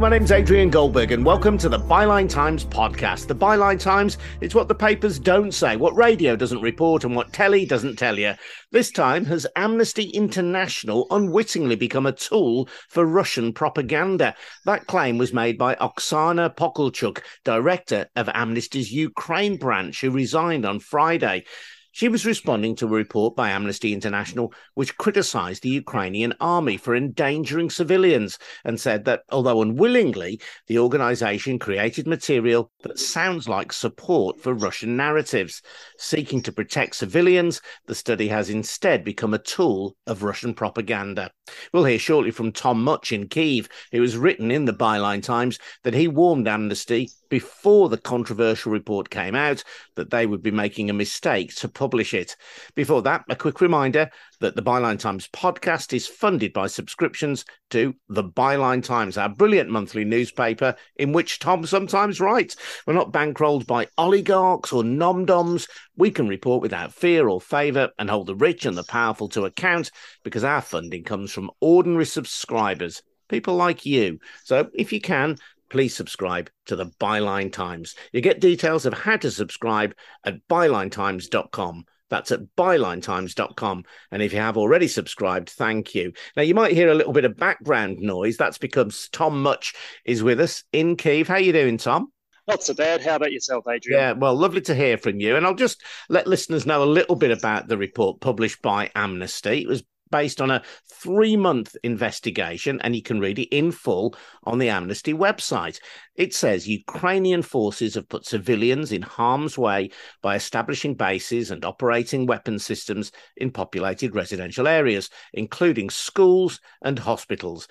My name's Adrian Goldberg, and welcome to the Byline Times podcast. The Byline Times is what the papers don't say, what radio doesn't report, and what telly doesn't tell you. This time, has Amnesty International unwittingly become a tool for Russian propaganda? That claim was made by Oksana Pokalchuk, director of Amnesty's Ukraine branch, who resigned on Friday. She was responding to a report by Amnesty International which criticised the Ukrainian army for endangering civilians and said that, although unwillingly, the organisation created material that sounds like support for Russian narratives. Seeking to protect civilians, the study has instead become a tool of Russian propaganda. We'll hear shortly from Tom Mutch in Kiev, who has written in the Byline Times that he warned Amnesty before the controversial report came out that they would be making a mistake to publish it. Before that, a quick reminder that the Byline Times podcast is funded by subscriptions to the Byline Times, our brilliant monthly newspaper in which Tom sometimes writes. We're not bankrolled by oligarchs or non-doms. We can report without fear or favour and hold the rich and the powerful to account because our funding comes from ordinary subscribers people like you. So if you can, please subscribe to the Byline Times. You get details of how to subscribe at bylinetimes.com. That's at bylinetimes.com. And if you have already subscribed, thank you. Now, you might hear a little bit of background noise. That's because Tom Mutch is with us in Kiev. How are you doing, Tom? Not so bad. How about yourself, Adrian? Yeah, well, lovely to hear from you. And I'll just let listeners know a little bit about the report published by Amnesty. It was based on a three month investigation, and you can read it in full on the Amnesty website. It says Ukrainian forces have put civilians in harm's way by establishing bases and operating weapon systems in populated residential areas, including schools and hospitals.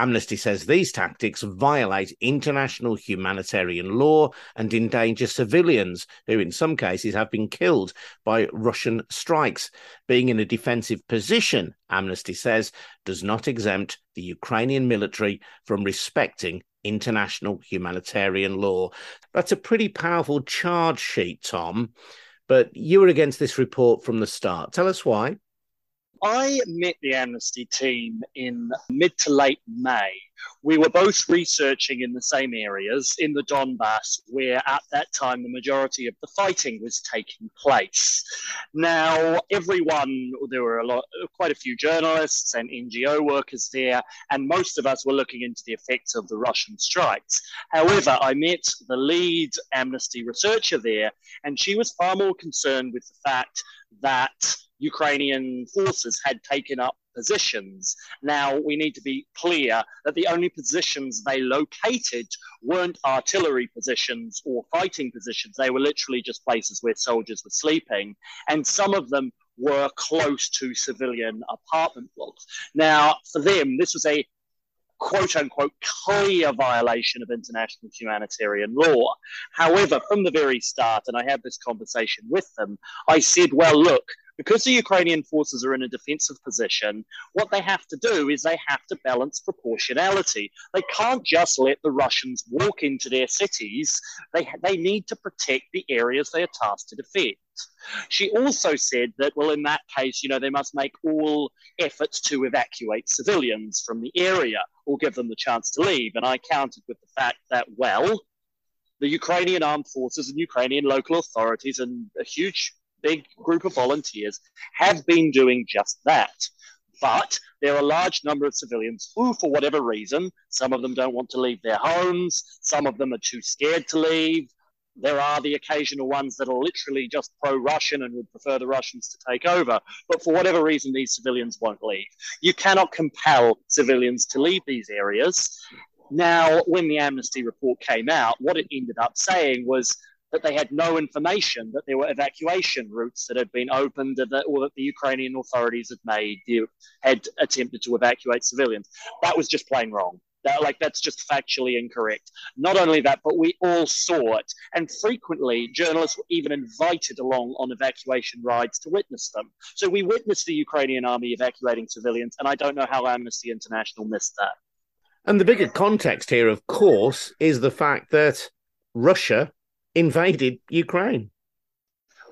Amnesty says these tactics violate international humanitarian law and endanger civilians who, in some cases, have been killed by Russian strikes. Being in a defensive position, Amnesty says, does not exempt the Ukrainian military from respecting international humanitarian law. That's a pretty powerful charge sheet, Tom. But you were against this report from the start. Tell us why. I met the Amnesty team in mid to late May. We were both researching in the same areas in the Donbass, where at that time the majority of the fighting was taking place. Now, everyone, there were a lot, quite a few journalists and NGO workers there, and most of us were looking into the effects of the Russian strikes. However, I met the lead Amnesty researcher there, and she was far more concerned with the fact that Ukrainian forces had taken up positions. Now, we need to be clear that the only positions they located weren't artillery positions or fighting positions. They were literally just places where soldiers were sleeping. And some of them were close to civilian apartment blocks. Now, for them, this was a quote unquote clear violation of international humanitarian law. However, from the very start, and I had this conversation with them, I said, well, look, because the Ukrainian forces are in a defensive position, what they have to do is they have to balance proportionality. They can't just let the Russians walk into their cities. They, they need to protect the areas they are tasked to defend. She also said that, well, in that case, you know, they must make all efforts to evacuate civilians from the area or give them the chance to leave. And I countered with the fact that, well, the Ukrainian armed forces and Ukrainian local authorities and a huge big group of volunteers have been doing just that. But there are a large number of civilians who, for whatever reason, some of them don't want to leave their homes, some of them are too scared to leave. There are the occasional ones that are literally just pro Russian and would prefer the Russians to take over. But for whatever reason, these civilians won't leave. You cannot compel civilians to leave these areas. Now, when the amnesty report came out, what it ended up saying was that they had no information that there were evacuation routes that had been opened or that, or that the Ukrainian authorities had made, had attempted to evacuate civilians. That was just plain wrong. That, like that's just factually incorrect. Not only that, but we all saw it, and frequently journalists were even invited along on evacuation rides to witness them. So we witnessed the Ukrainian army evacuating civilians, and I don't know how Amnesty International missed that. And the bigger context here, of course, is the fact that Russia invaded Ukraine.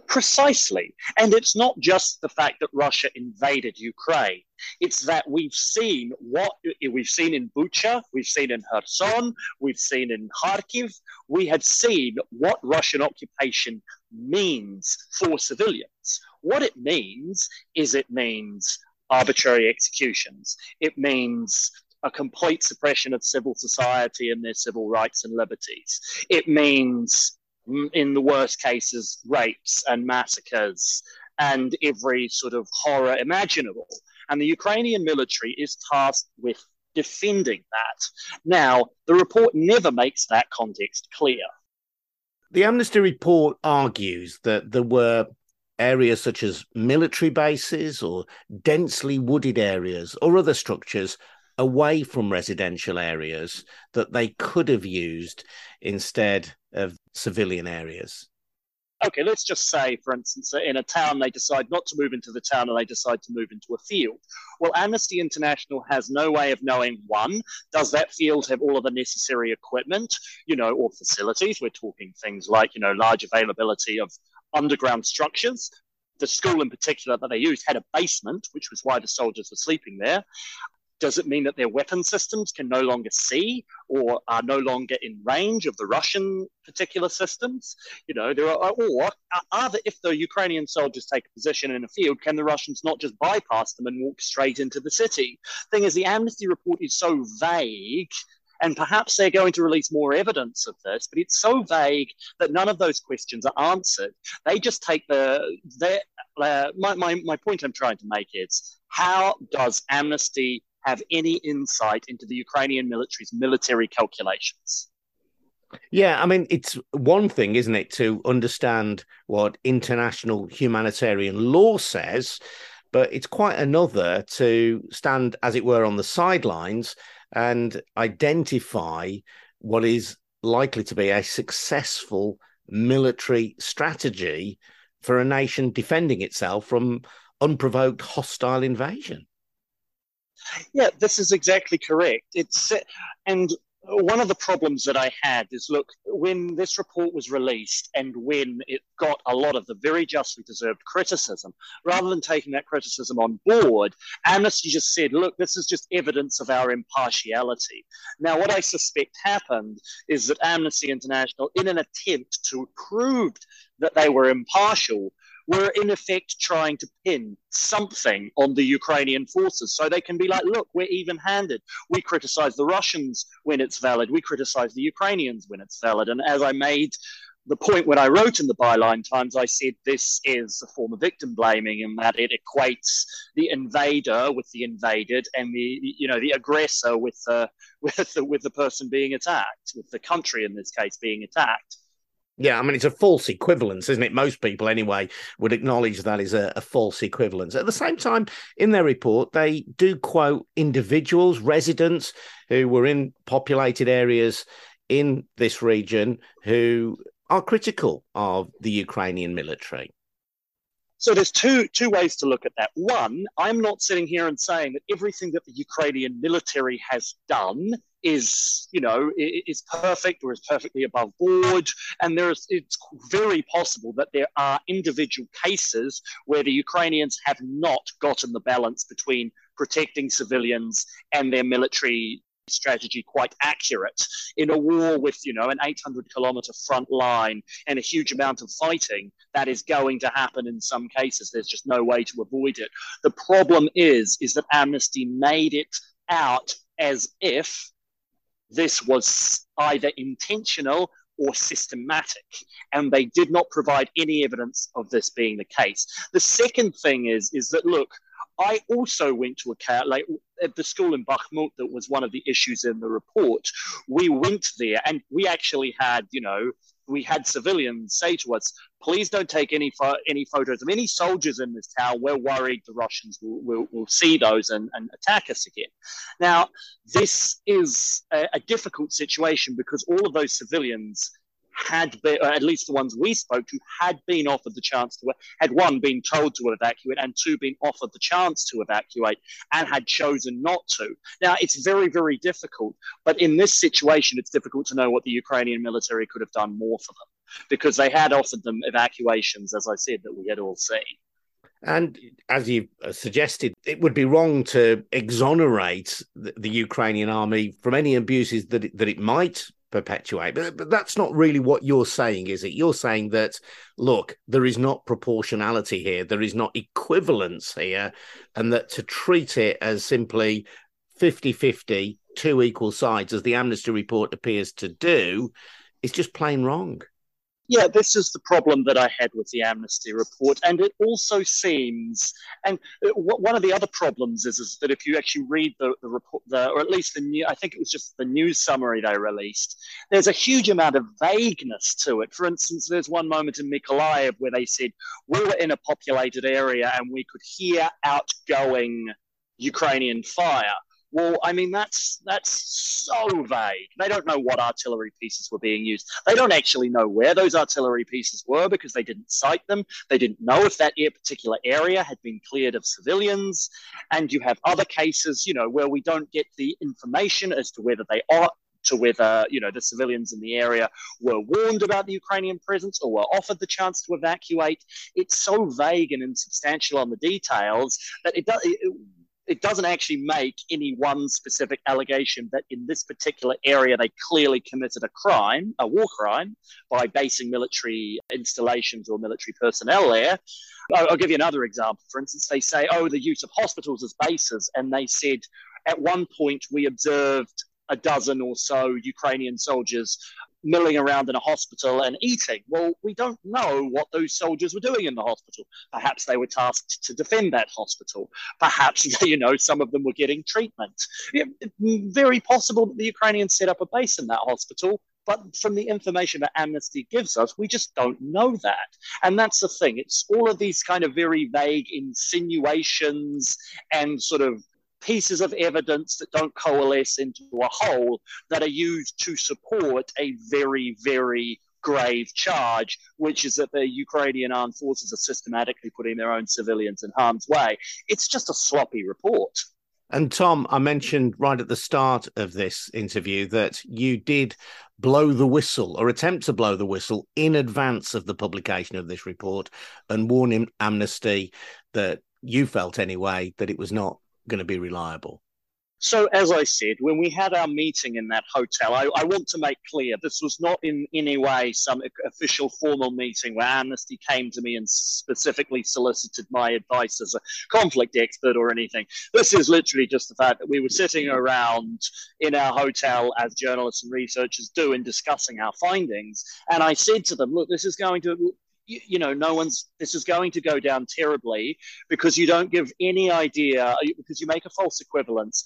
Precisely. And it's not just the fact that Russia invaded Ukraine. It's that we've seen what we've seen in Bucha, we've seen in Kherson, we've seen in Kharkiv. We have seen what Russian occupation means for civilians. What it means is it means arbitrary executions. It means a complete suppression of civil society and their civil rights and liberties. It means in the worst cases, rapes and massacres and every sort of horror imaginable. And the Ukrainian military is tasked with defending that. Now, the report never makes that context clear. The Amnesty report argues that there were areas such as military bases or densely wooded areas or other structures away from residential areas that they could have used instead of civilian areas? Okay, let's just say, for instance, in a town they decide not to move into the town and they decide to move into a field. Well, Amnesty International has no way of knowing one, does that field have all of the necessary equipment, you know, or facilities? We're talking things like, you know, large availability of underground structures. The school in particular that they used had a basement, which was why the soldiers were sleeping there. Does it mean that their weapon systems can no longer see or are no longer in range of the Russian particular systems? You know, there are, or are the, if the Ukrainian soldiers take a position in a field, can the Russians not just bypass them and walk straight into the city? Thing is, the Amnesty report is so vague and perhaps they're going to release more evidence of this, but it's so vague that none of those questions are answered. They just take the, their, uh, my, my, my point I'm trying to make is how does Amnesty have any insight into the Ukrainian military's military calculations. Yeah, I mean, it's one thing, isn't it, to understand what international humanitarian law says, but it's quite another to stand, as it were, on the sidelines and identify what is likely to be a successful military strategy for a nation defending itself from unprovoked hostile invasion. Yeah, this is exactly correct. It's and one of the problems that I had is look, when this report was released and when it got a lot of the very justly deserved criticism, rather than taking that criticism on board, Amnesty just said, look, this is just evidence of our impartiality. Now, what I suspect happened is that Amnesty International, in an attempt to prove that they were impartial, were in effect trying to pin something on the Ukrainian forces. So they can be like, look, we're even handed. We criticize the Russians when it's valid, we criticize the Ukrainians when it's valid. And as I made the point when I wrote in the Byline Times, I said this is a form of victim blaming in that it equates the invader with the invaded and the you know the aggressor with the with the with the person being attacked, with the country in this case being attacked. Yeah, I mean, it's a false equivalence, isn't it? Most people, anyway, would acknowledge that is a, a, false equivalence. At the same time, in their report, they do quote individuals, residents who were in populated areas in this region who are critical of the Ukrainian military. So there's two two ways to look at that. One, I'm not sitting here and saying that everything that the Ukrainian military has done is you know is perfect or is perfectly above board and there's it's very possible that there are individual cases where the Ukrainians have not gotten the balance between protecting civilians and their military strategy quite accurate in a war with you know an 800 kilometer front line and a huge amount of fighting that is going to happen in some cases there's just no way to avoid it the problem is is that amnesty made it out as if this was either intentional or systematic, and they did not provide any evidence of this being the case. The second thing is is that look, I also went to a car, like at the school in Bakhmut that was one of the issues in the report. We went there and we actually had, you know, we had civilians say to us, please don't take any fo- any photos of any soldiers in this town. We're worried the Russians will, will, will see those and, and attack us again. Now, this is a, a difficult situation because all of those civilians had been, uh, at least the ones we spoke to, had been offered the chance to, had one been told to evacuate and two been offered the chance to evacuate and had chosen not to. Now, it's very, very difficult, but in this situation, it's difficult to know what the Ukrainian military could have done more for them. because they had offered them evacuations, as I said, that we had all seen. And as you suggested, it would be wrong to exonerate the, the Ukrainian army from any abuses that it, that it might perpetuate. But, but that's not really what you're saying, is it? You're saying that, look, there is not proportionality here, there is not equivalence here, and that to treat it as simply 50 50, two equal sides, as the Amnesty report appears to do, is just plain wrong yeah, this is the problem that I had with the Amnesty report. And it also seems, and uh, one of the other problems is, is that if you actually read the, the report, the, or at least the new, I think it was just the news summary they released, there's a huge amount of vagueness to it. For instance, there's one moment in Mykolaiv where they said, we were in a populated area and we could hear outgoing Ukrainian fire. Well, I mean, that's that's so vague. They don't know what artillery pieces were being used. They don't actually know where those artillery pieces were because they didn't cite them. They didn't know if that particular area had been cleared of civilians. And you have other cases, you know, where we don't get the information as to whether they are to whether you know the civilians in the area were warned about the Ukrainian presence or were offered the chance to evacuate. It's so vague and insubstantial on the details that it does. It, it doesn't actually make any one specific allegation that in this particular area they clearly committed a crime, a war crime, by basing military installations or military personnel there. I'll give you another example. For instance, they say, oh, the use of hospitals as bases. And they said, at one point, we observed a dozen or so Ukrainian soldiers milling around in a hospital and eating. Well, we don't know what those soldiers were doing in the hospital. Perhaps they were tasked to defend that hospital. Perhaps, you know, some of them were getting treatment. Very possible that the Ukrainians set up a base in that hospital. But from the information that Amnesty gives us, we just don't know that. And that's the thing. It's all of these kind of very vague insinuations and sort of pieces of evidence that don't coalesce into a whole that are used to support a very, very grave charge, which is that the Ukrainian armed forces are systematically putting their own civilians in harm's way. It's just a sloppy report. And Tom, I mentioned right at the start of this interview that you did blow the whistle or attempt to blow the whistle in advance of the publication of this report and warn Amnesty that you felt anyway that it was not going to be reliable? So, as I said, when we had our meeting in that hotel, I, I, want to make clear this was not in any way some official formal meeting where Amnesty came to me and specifically solicited my advice as a conflict expert or anything. This is literally just the fact that we were sitting around in our hotel as journalists and researchers do and discussing our findings. And I said to them, look, this is going to you, you, know, no one's, this is going to go down terribly because you don't give any idea, because you make a false equivalence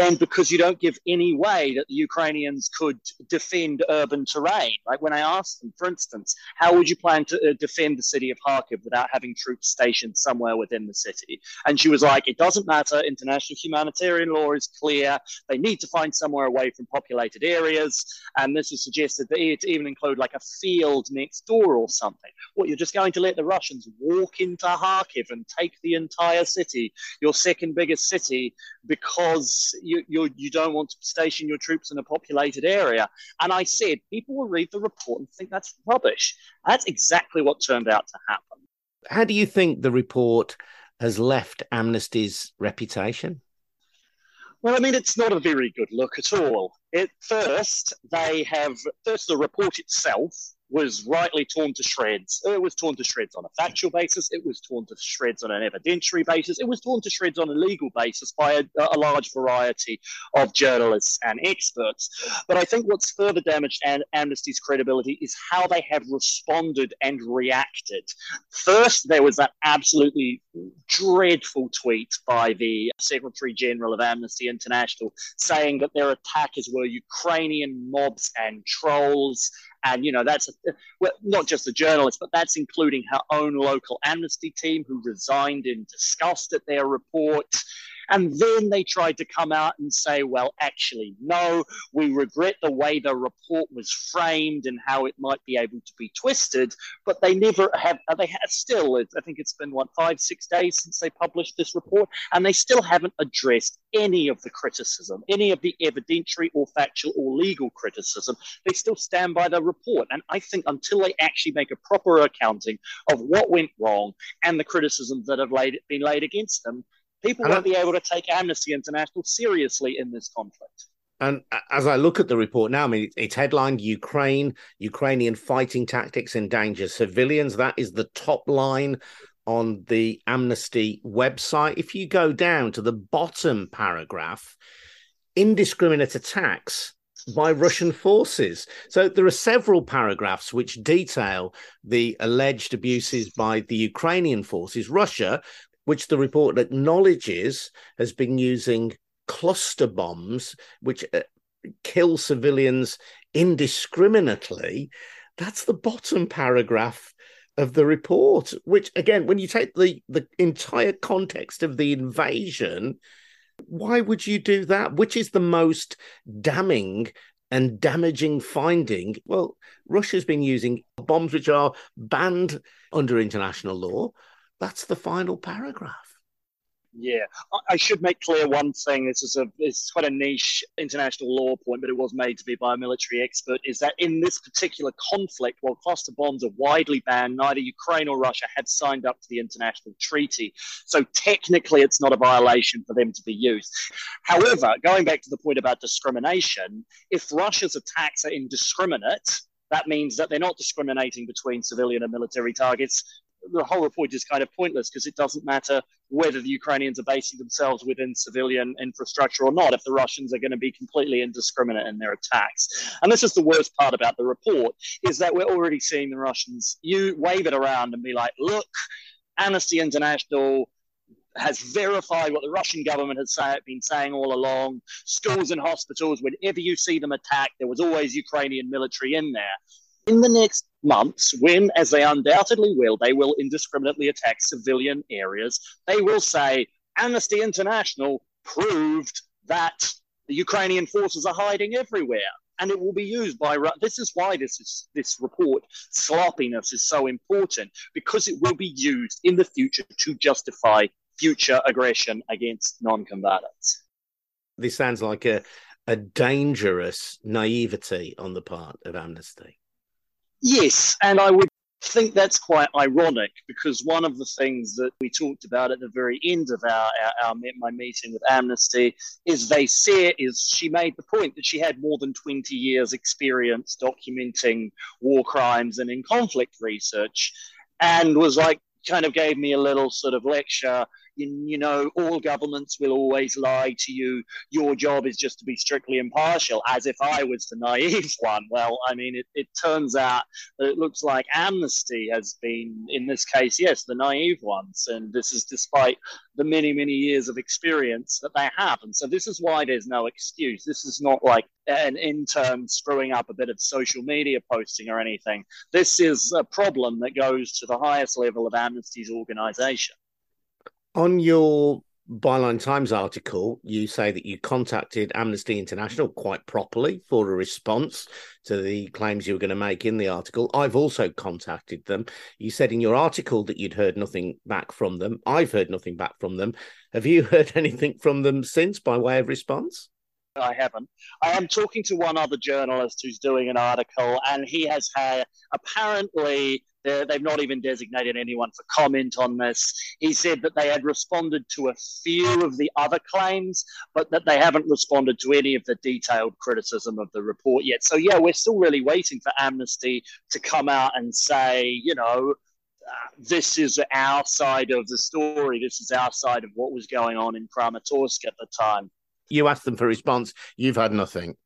and because you don't give any way that the Ukrainians could defend urban terrain. Like when I asked them, for instance, how would you plan to uh, defend the city of Kharkiv without having troops stationed somewhere within the city? And she was like, it doesn't matter. International humanitarian law is clear. They need to find somewhere away from populated areas. And this was suggested that it even include like a field next door or something. What, you're just going to let the Russians walk into Kharkiv and take the entire city, your second biggest city, because you, you, you don't want to station your troops in a populated area. And I said, people will read the report and think that's rubbish. That's exactly what turned out to happen. How do you think the report has left Amnesty's reputation? Well, I mean, it's not a very good look at all. At first, they have, first, the report itself was rightly torn to shreds. It was torn to shreds on a factual basis. It was torn to shreds on an evidentiary basis. It was torn to shreds on a legal basis by a, a large variety of journalists and experts. But I think what's further damaged Am- Amnesty's credibility is how they have responded and reacted. First, there was that absolutely dreadful tweet by the Secretary General of Amnesty International saying that their attackers were Ukrainian mobs and trolls and, you know, that's a, well, not just the journalist, but that's including her own local amnesty team who resigned in disgust at their report. And then they tried to come out and say, well, actually, no, we regret the way the report was framed and how it might be able to be twisted. But they never have, uh, they have still, I think it's been, what, five, six days since they published this report, and they still haven't addressed any of the criticism, any of the evidentiary or factual or legal criticism. They still stand by the report. And I think until they actually make a proper accounting of what went wrong and the criticisms that have laid, been laid against them, people won't be able to take Amnesty International seriously in this conflict. And as I look at the report now, I mean, it's headlined Ukraine, Ukrainian fighting tactics endanger civilians. That is the top line on the Amnesty website. If you go down to the bottom paragraph, indiscriminate attacks by Russian forces. So there are several paragraphs which detail the alleged abuses by the Ukrainian forces. Russia, which the report acknowledges has been using cluster bombs, which uh, kill civilians indiscriminately. That's the bottom paragraph of the report, which again, when you take the, the entire context of the invasion, why would you do that? Which is the most damning and damaging finding? Well, Russia's been using bombs which are banned under international law. That's the final paragraph. Yeah, I should make clear one thing. This is a it's quite a niche international law point, but it was made to be by a military expert. Is that in this particular conflict, while cluster bombs are widely banned, neither Ukraine or Russia had signed up to the international treaty. So technically, it's not a violation for them to be used. However, going back to the point about discrimination, if Russia's attacks are indiscriminate, that means that they're not discriminating between civilian and military targets the whole report is kind of pointless because it doesn't matter whether the Ukrainians are basing themselves within civilian infrastructure or not if the Russians are going to be completely indiscriminate in their attacks. And this is the worst part about the report is that we're already seeing the Russians you wave it around and be like, look, Amnesty International has verified what the Russian government has say, been saying all along. Schools and hospitals, whenever you see them attacked, there was always Ukrainian military in there in the next months, when, as they undoubtedly will, they will indiscriminately attack civilian areas, they will say Amnesty International proved that the Ukrainian forces are hiding everywhere. And it will be used by. This is why this is this report sloppiness is so important because it will be used in the future to justify future aggression against non-combatants. This sounds like a a dangerous naivety on the part of Amnesty. Yes, and I would think that's quite ironic because one of the things that we talked about at the very end of our, our, our, my meeting with Amnesty is they said is she made the point that she had more than 20 years experience documenting war crimes and in conflict research and was like kind of gave me a little sort of lecture you, you know, all governments will always lie to you. Your job is just to be strictly impartial, as if I was the naive one. Well, I mean, it, it turns out that it looks like Amnesty has been, in this case, yes, the naive ones. And this is despite the many, many years of experience that they have. And so this is why there's no excuse. This is not like an intern screwing up a bit of social media posting or anything. This is a problem that goes to the highest level of Amnesty's organization. On your Byline Times article, you say that you contacted Amnesty International quite properly for a response to the claims you were going to make in the article. I've also contacted them. You said in your article that you'd heard nothing back from them. I've heard nothing back from them. Have you heard anything from them since by way of response? I haven't. I am talking to one other journalist who's doing an article, and he has had apparently they've not even designated anyone for comment on this. He said that they had responded to a few of the other claims, but that they haven't responded to any of the detailed criticism of the report yet. So, yeah, we're still really waiting for Amnesty to come out and say, you know, uh, this is our side of the story. This is our side of what was going on in Kramatorsk at the time. You asked them for response. You've had nothing.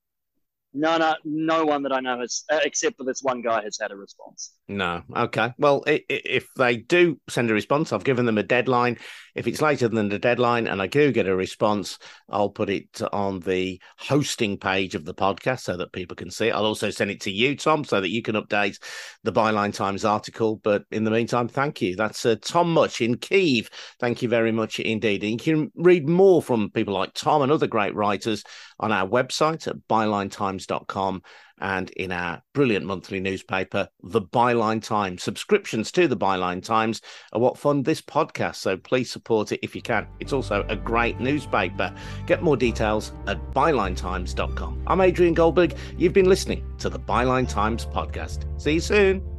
No, no, no one that I know has, uh, except for this one guy, has had a response. No. Okay. Well, if they do send a response, I've given them a deadline. If it's later than the deadline and I do get a response, I'll put it on the hosting page of the podcast so that people can see it. I'll also send it to you, Tom, so that you can update the Byline Times article. But in the meantime, thank you. That's uh, Tom Mutch in Kiev. Thank you very much indeed. And you can read more from people like Tom and other great writers on our website at bylinetimes.com and in our brilliant monthly newspaper, The Byline Times. Subscriptions to The Byline Times are what fund this podcast, so please support it if you can. It's also a great newspaper. Get more details at bylinetimes.com. I'm Adrian Goldberg. You've been listening to the Byline Times podcast. See you soon.